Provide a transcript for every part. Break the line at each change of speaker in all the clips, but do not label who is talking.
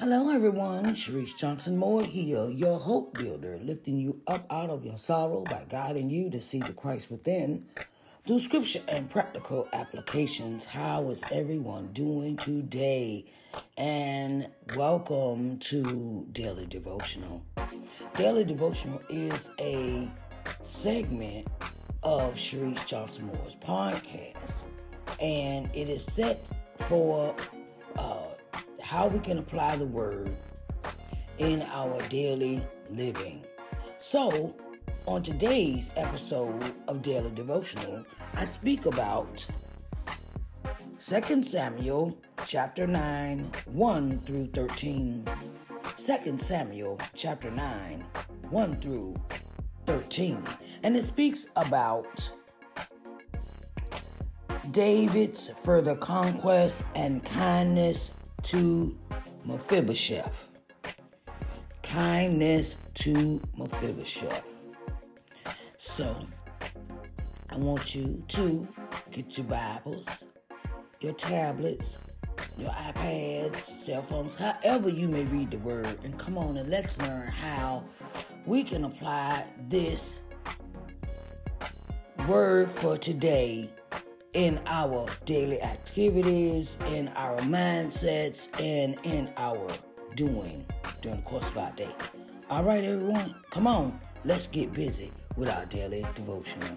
Hello, everyone. Sharise Johnson Moore here, your hope builder, lifting you up out of your sorrow by guiding you to see the Christ within through scripture and practical applications. How is everyone doing today? And welcome to Daily Devotional. Daily Devotional is a segment of Sharise Johnson Moore's podcast, and it is set for uh, how we can apply the word in our daily living. So, on today's episode of Daily Devotional, I speak about 2 Samuel chapter 9, 1 through 13. 2 Samuel chapter 9, 1 through 13. And it speaks about David's further conquest and kindness to Mephibosheth. Kindness to Mephibosheth. So, I want you to get your Bibles, your tablets, your iPads, cell phones, however you may read the word, and come on and let's learn how we can apply this word for today in our daily activities, in our mindsets, and in our doing during the course of our day. All right, everyone, come on, let's get busy with our daily devotional.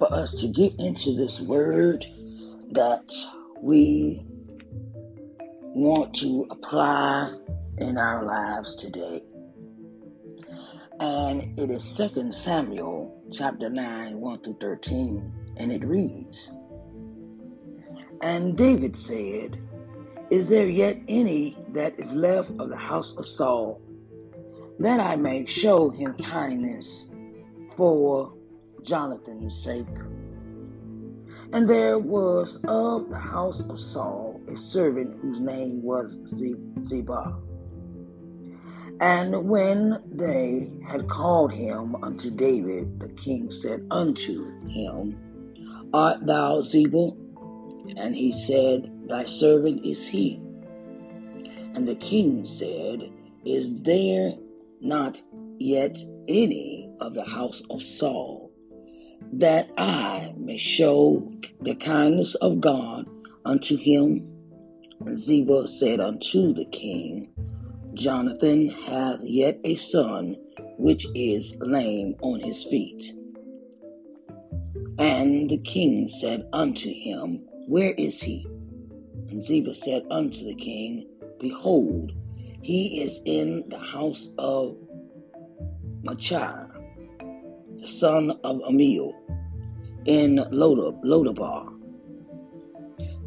For us to get into this word that we want to apply in our lives today. And it is 2 Samuel chapter 9, 1 through 13, and it reads And David said, Is there yet any that is left of the house of Saul, that I may show him kindness for Jonathan's sake? And there was of the house of Saul a servant whose name was Ziba. And when they had called him unto David, the king said unto him, Art thou Ziba? And he said, Thy servant is he. And the king said, Is there not yet any of the house of Saul, that I may show the kindness of God unto him? Ziba said unto the king, Jonathan hath yet a son which is lame on his feet. And the king said unto him, Where is he? And Ziba said unto the king, Behold, he is in the house of Machir, son of Ammiel, in Lodebar.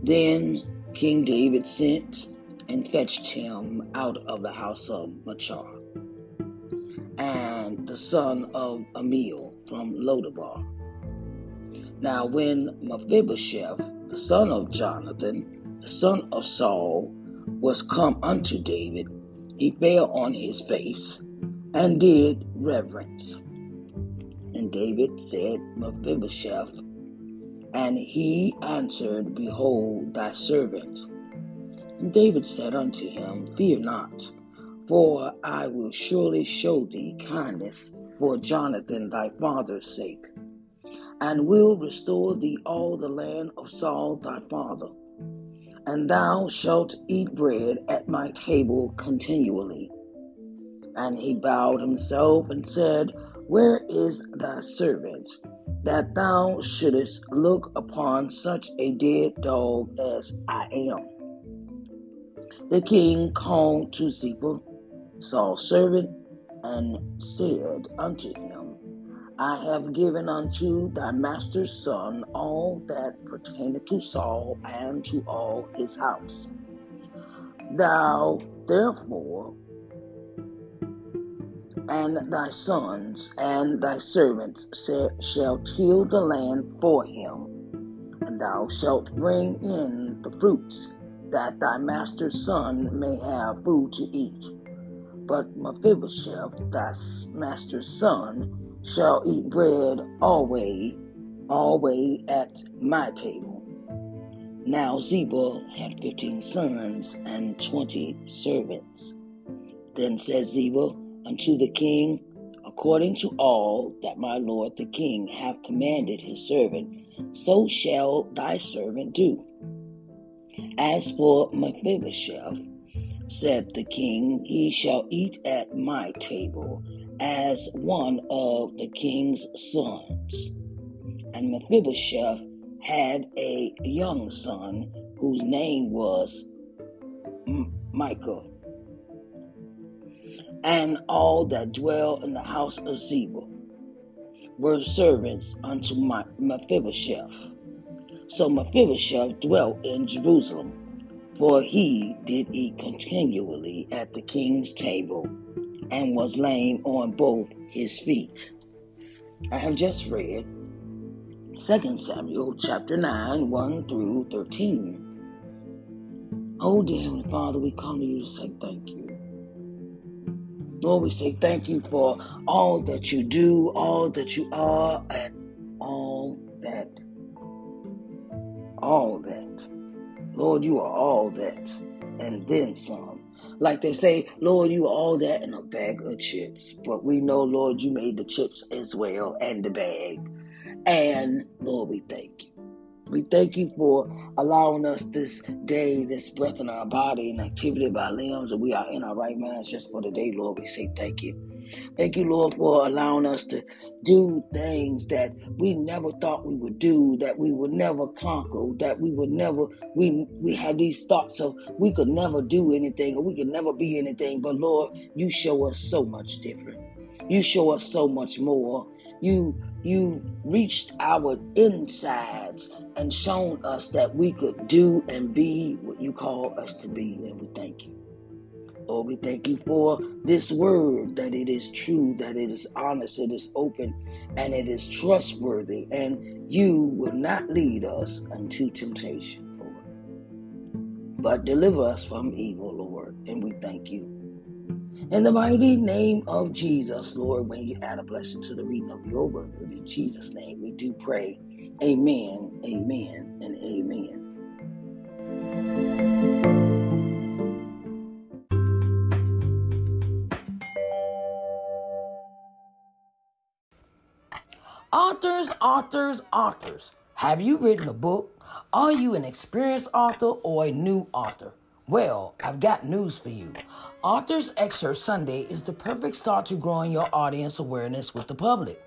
Then King David sent and fetched him out of the house of Machir, and the son of Ammiel from Lodebar. Now, when Mephibosheth, the son of Jonathan, the son of Saul, was come unto David, he fell on his face and did reverence. And David said, Mephibosheth, and he answered, Behold, thy servant. And David said unto him, Fear not, for I will surely show thee kindness for Jonathan thy father's sake, and will restore thee all the land of Saul thy father. And thou shalt eat bread at my table continually. And he bowed himself and said, Where is thy servant, that thou shouldest look upon such a dead dog as I am? The king called to Ziba, Saul's servant, and said unto him, I have given unto thy master's son all that pertaineth to Saul and to all his house. Thou therefore and thy sons and thy servants shall till the land for him, and thou shalt bring in the fruits, that thy master's son may have food to eat. But Mephibosheth, thy master's son, shall eat bread always, always at my table. Now Ziba had fifteen sons and twenty servants. Then said Ziba unto the king, According to all that my lord the king hath commanded his servant, so shall thy servant do. As for Mephibosheth, said the king, he shall eat at my table as one of the king's sons. And Mephibosheth had a young son whose name was Michael. And all that dwell in the house of Ziba were servants unto my Mephibosheth. So Mephibosheth dwelt in Jerusalem for he did eat continually at the king's table and was lame on both his feet. I have just read 2 Samuel chapter 9, 1 through 13. Oh, dear Heavenly Father, we come to you to say thank you. Lord, we say thank you for all that you do, all that you are, and all that, all that Lord, you are all that and then some. Like they say, Lord, you are all that in a bag of chips. But we know, Lord, you made the chips as well and the bag. And Lord, we thank you. We thank you for allowing us this day, this breath in our body and activity of our limbs, and we are in our right minds just for the day, Lord. We say thank you. Thank you, Lord, for allowing us to do things that we never thought we would do, that we would never conquer, that we would never, we, we had these thoughts of we could never do anything or we could never be anything. But Lord, you show us so much different. You show us so much more. You you reached our insides and shown us that we could do and be what you call us to be, and we thank you. Lord, we thank you for this word, that it is true, that it is honest, it is open, and it is trustworthy, and you will not lead us unto temptation, Lord. But deliver us from evil, Lord, and we thank you. In the mighty name of Jesus, Lord, when you add a blessing to the reading of your word, in Jesus' name we do pray. Amen, amen, and amen. Authors, authors, authors. Have you written a book? Are you an experienced author or a new author? Well, I've got news for you. Authors Excerpt Sunday is the perfect start to growing your audience awareness with the public.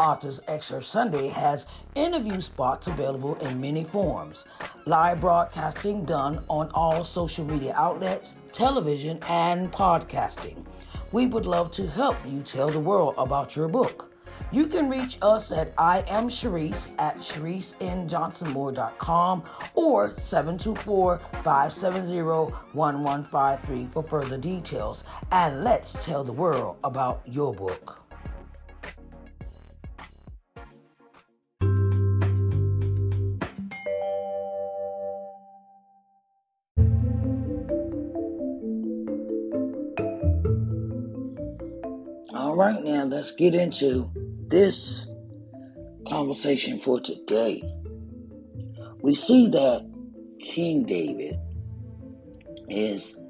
Authors Excerpt Sunday has interview spots available in many forms live broadcasting done on all social media outlets, television, and podcasting. We would love to help you tell the world about your book. You can reach us at I am Sharise at ShariseNJohnsonMoore.com or 724-570-1153 for further details. And let's tell the world about your book. All right, now let's get into this conversation for today. We see that King David is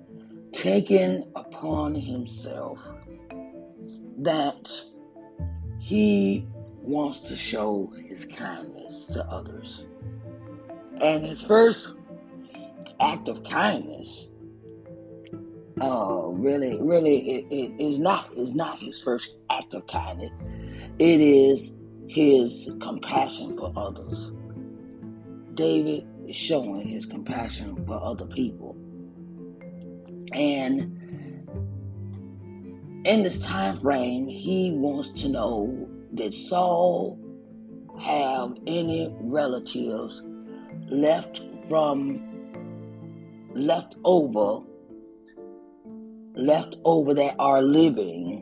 taking upon himself that he wants to show his kindness to others. And his first act of kindness uh, really, really, it, it is not is not his first act of kindness. It is his compassion for others. David is showing his compassion for other people, and in this time frame, he wants to know did Saul have any relatives left from left over left over that are living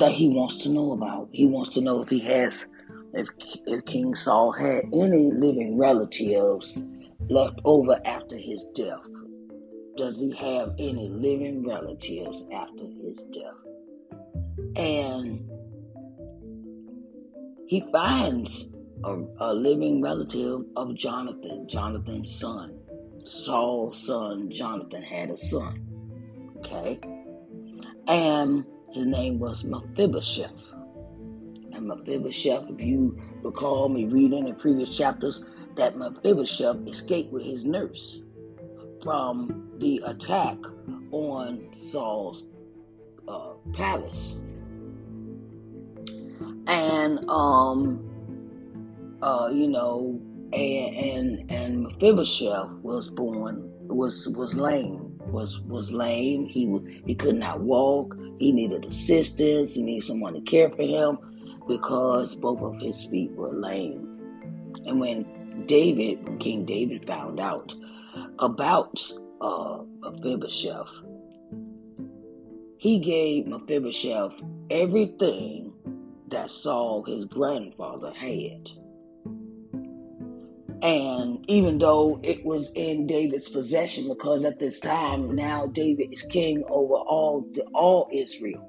that he wants to know about. He wants to know if he has, if, if King Saul had any living relatives left over after his death. Does he have any living relatives after his death? And he finds a, a living relative of Jonathan, Jonathan's son. Saul's son Jonathan had a son. Okay? And his name was Mephibosheth. And Mephibosheth, if you recall me reading in previous chapters, that Mephibosheth escaped with his nurse from the attack on Saul's uh, palace. And, um, uh, you know, and and and Mephibosheth was born was was lame was was lame. He he could not walk. He needed assistance. He needed someone to care for him because both of his feet were lame. And when David, King David found out about uh, Mephibosheth, he gave Mephibosheth everything that Saul, his grandfather, had. And even though it was in David's possession, because at this time now David is king over all the, all Israel,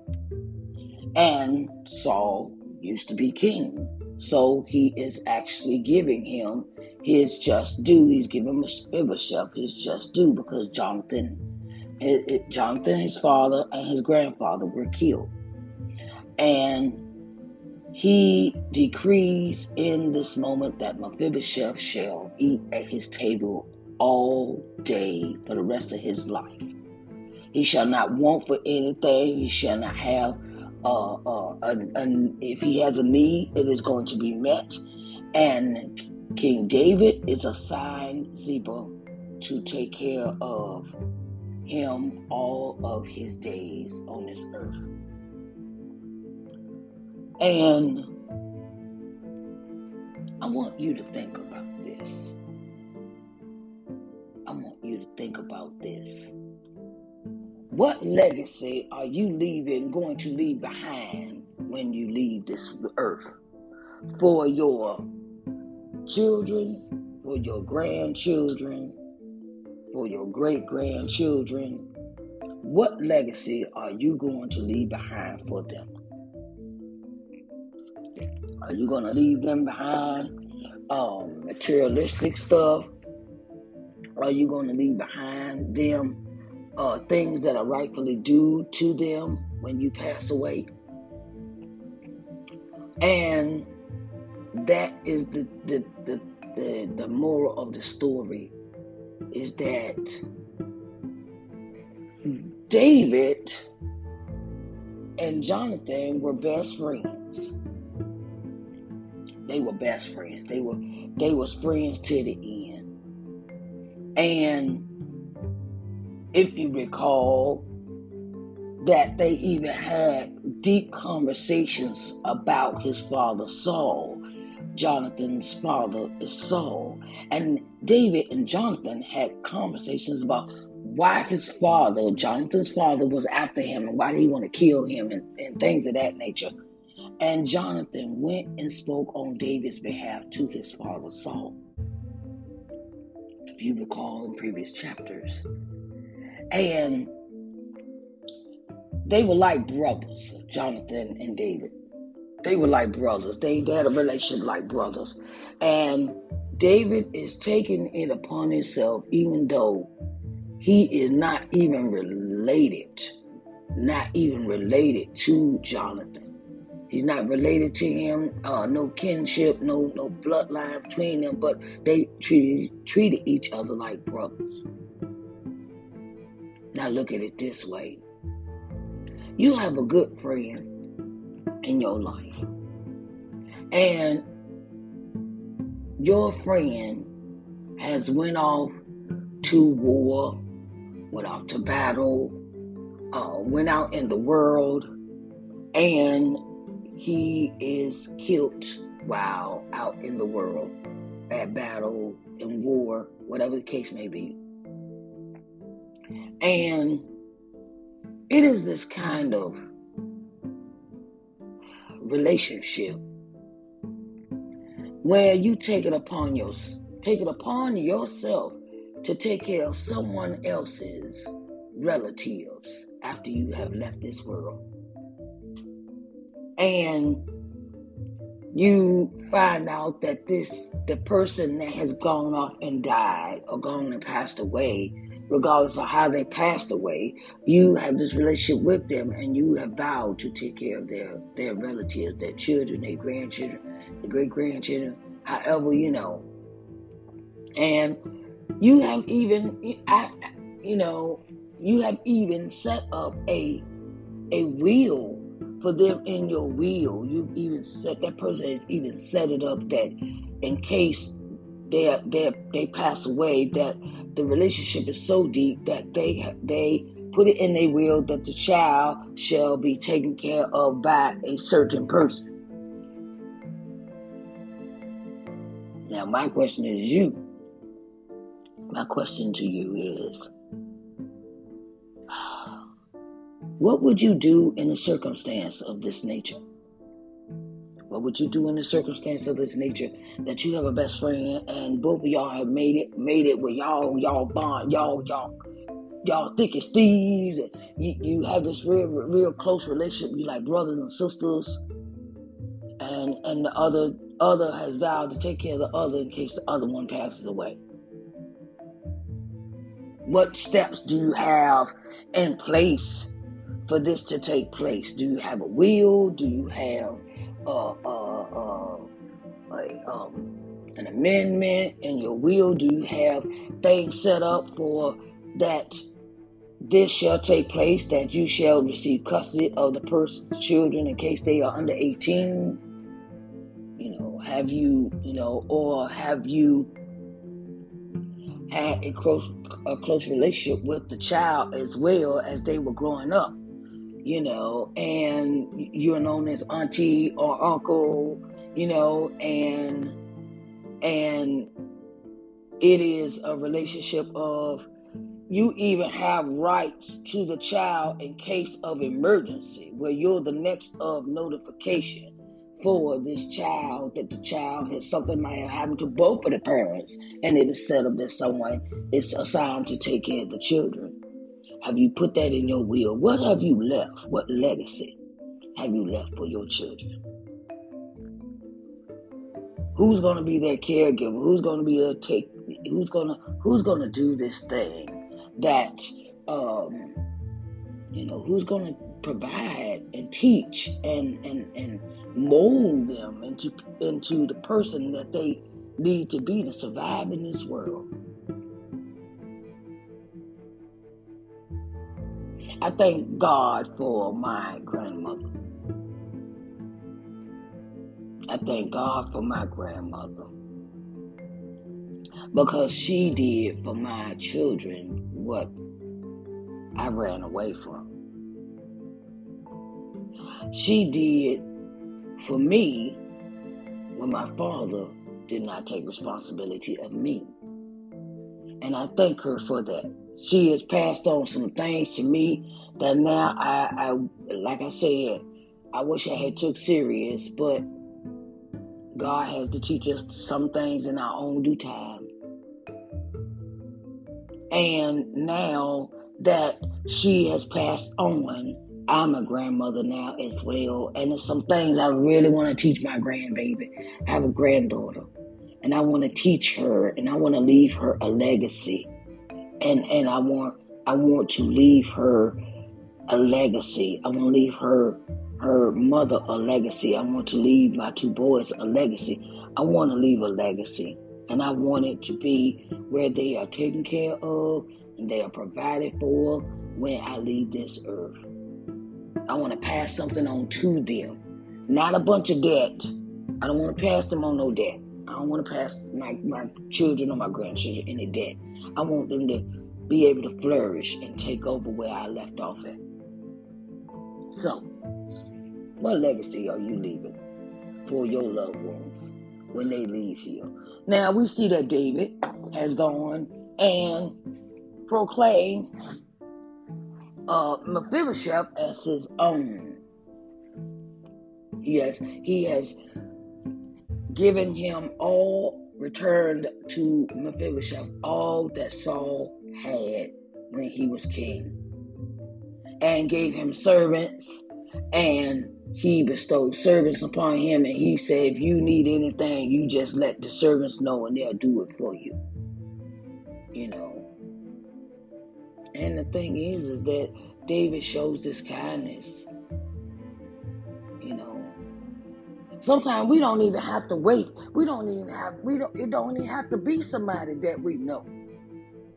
and Saul used to be king, so he is actually giving him his just due. He's giving Mephibosheth his just due because Jonathan, Jonathan, his father and his grandfather were killed, and he decrees in this moment that Mephibosheth shall eat at his table all day for the rest of his life. He shall not want for anything. He shall not have, uh, uh, if he has a need, it is going to be met. And King David is assigned Ziba to take care of him all of his days on this earth. And I want you to think about this. I want you to think about this. What legacy are you leaving, going to leave behind when you leave this earth? For your children, for your grandchildren, for your great grandchildren? What legacy are you going to leave behind for them? Are you going to leave them behind um, materialistic stuff? Are you going to leave behind them uh, things that are rightfully due to them when you pass away? And that is the the, the, the, the moral of the story is that David and Jonathan were best friends. They were best friends. They were they was friends to the end. And if you recall that they even had deep conversations about his father Saul. Jonathan's father is Saul. And David and Jonathan had conversations about why his father, Jonathan's father, was after him and why he want to kill him and, and things of that nature. And Jonathan went and spoke on David's behalf to his father Saul. If you recall in previous chapters. And they were like brothers, Jonathan and David. They were like brothers. They, they had a relationship like brothers. And David is taking it upon himself, even though he is not even related, not even related to Jonathan. He's not related to him, uh, no kinship, no no bloodline between them, but they treated, treated each other like brothers. Now look at it this way. You have a good friend in your life. And your friend has went off to war, went off to battle, uh, went out in the world, and he is killed while out in the world at battle, in war, whatever the case may be. And it is this kind of relationship where you take it upon your take it upon yourself to take care of someone else's relatives after you have left this world and you find out that this the person that has gone off and died or gone and passed away regardless of how they passed away you have this relationship with them and you have vowed to take care of their their relatives their children their grandchildren their great grandchildren however you know. And you have even you know you have even set up a a will for them in your will. You even set that person has even set it up that in case they they they pass away, that the relationship is so deep that they they put it in their will that the child shall be taken care of by a certain person. Now, my question is you. My question to you is What would you do in a circumstance of this nature? What would you do in a circumstance of this nature that you have a best friend and both of y'all have made it made it with y'all y'all bond y'all y'all y'all thick as thieves and you, you have this real real close relationship you like brothers and sisters and and the other other has vowed to take care of the other in case the other one passes away what steps do you have in place for this to take place? Do you have a will? Do you have uh, uh, uh, a, um, an amendment in your will? Do you have things set up for that this shall take place, that you shall receive custody of the person's children in case they are under 18? You know, have you, you know, or have you had a close a close relationship with the child as well as they were growing up? You know, and you're known as auntie or uncle, you know, and and it is a relationship of you even have rights to the child in case of emergency, where you're the next of notification for this child that the child has something might have happened to both of the parents, and it is set up that someone is assigned to take care of the children. Have you put that in your will? What have you left? What legacy have you left for your children? Who's going to be their caregiver? Who's going to be a take? Who's going to Who's going to do this thing that um, you know? Who's going to provide and teach and and and mold them into into the person that they need to be to survive in this world? I thank God for my grandmother. I thank God for my grandmother because she did for my children what I ran away from. She did for me when my father did not take responsibility of me. And I thank her for that she has passed on some things to me that now I, I like I said, I wish I had took serious, but God has to teach us some things in our own due time. And now that she has passed on, I'm a grandmother now as well, and there's some things I really want to teach my grandbaby. I have a granddaughter, and I want to teach her, and I want to leave her a legacy, and and I want I want to leave her a legacy. I want to leave her her mother a legacy. I want to leave my two boys a legacy. I want to leave a legacy, and I want it to be where they are taken care of and they are provided for when I leave this earth. I want to pass something on to them, not a bunch of debt. I don't want to pass them on no debt. I don't want to pass my, my children or my grandchildren any debt. I want them to be able to flourish and take over where I left off at. So, what legacy are you leaving for your loved ones when they leave here? Now, we see that David has gone and proclaimed uh, Mephibosheth as his own. Has he has given him all returned to Mephibosheth all that Saul had when he was king, and gave him servants, and he bestowed servants upon him, and he said, "If you need anything, you just let the servants know, and they'll do it for you." You know, and the thing is, is that David shows this kindness. Sometimes we don't even have to wait. We don't even have. We don't. It don't even have to be somebody that we know.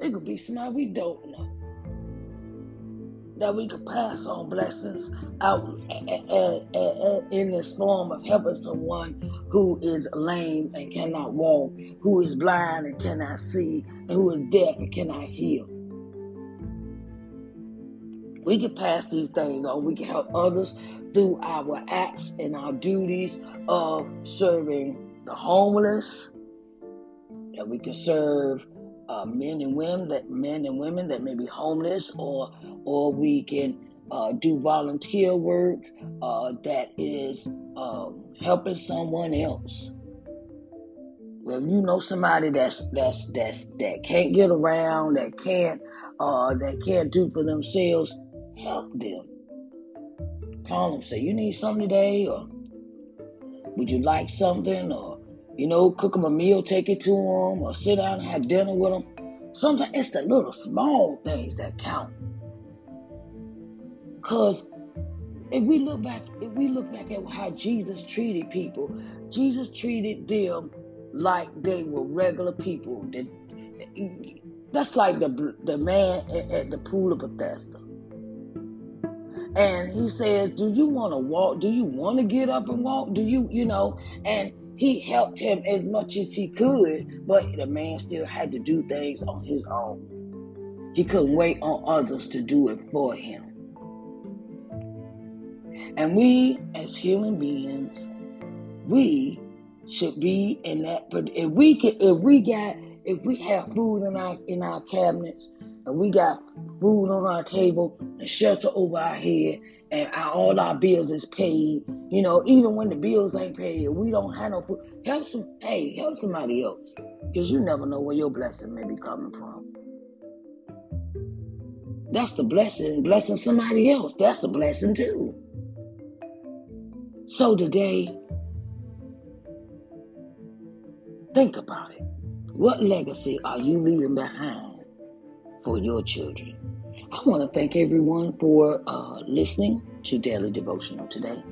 It could be somebody we don't know. That we could pass on blessings out eh, eh, eh, in this form of helping someone who is lame and cannot walk, who is blind and cannot see, and who is deaf and cannot hear. We can pass these things on. We can help others through our acts and our duties of serving the homeless. That we can serve uh, men and women that men and women that may be homeless, or or we can uh, do volunteer work uh, that is um, helping someone else. Well, you know somebody that's that's that's that can't get around, that can't uh, that can't do for themselves, help them. Call them, say, you need something today, or would you like something, or, you know, cook them a meal, take it to them, or sit down and have dinner with them. Sometimes it's the little small things that count. Because if we look back, if we look back at how Jesus treated people, Jesus treated them like they were regular people. That's like the the man at the pool of Bethesda. And he says, Do you want to walk? Do you want to get up and walk? Do you, you know? And he helped him as much as he could, but the man still had to do things on his own. He couldn't wait on others to do it for him. And we, as human beings, we should be in that. But if we can, if we got, if we have food in our in our cabinets, and we got food on our table and shelter over our head and our, all our bills is paid. You know, even when the bills ain't paid, we don't have no food. Help some, hey, help somebody else, because you never know where your blessing may be coming from. That's the blessing. Blessing somebody else. That's a blessing too. So today, think about it. What legacy are you leaving behind? For your children. I want to thank everyone for uh, listening to Daily Devotional today.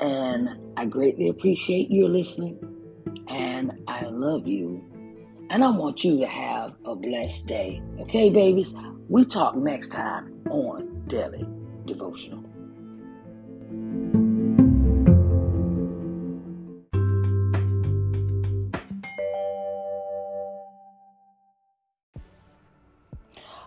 And I greatly appreciate your listening. And I love you. And I want you to have a blessed day. Okay, babies? We talk next time on Daily Devotional.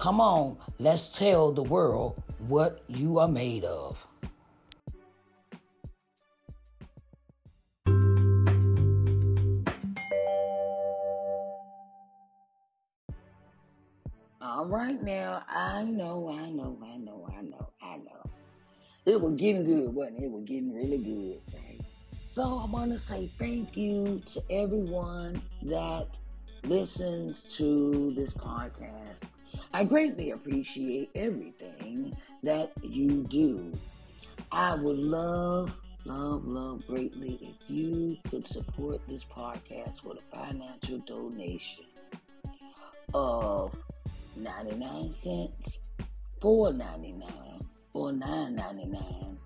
Come on, let's tell the world what you are made of. All right now, I know, I know, I know, I know, I know it was getting good, wasn't it? It was getting really good, right? So I want to say thank you to everyone that listens to this podcast. I greatly appreciate everything that you do. I would love, love, love greatly if you could support this podcast with a financial donation of 99 cents, 4.99 or $9.99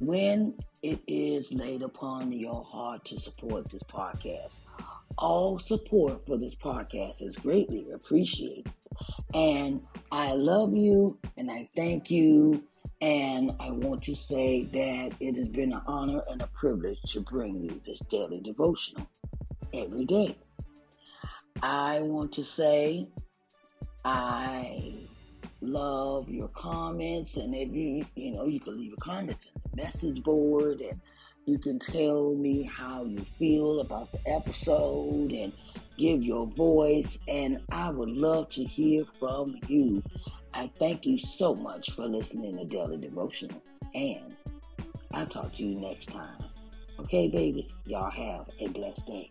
when it is laid upon your heart to support this podcast. All support for this podcast is greatly appreciated. And I love you and I thank you. And I want to say that it has been an honor and a privilege to bring you this daily devotional every day. I want to say I love your comments and if you you know you can leave your comments in the message board and you can tell me how you feel about the episode and give your voice and I would love to hear from you. I thank you so much for listening to Daily Devotional and I'll talk to you next time. Okay, babies, y'all have a blessed day.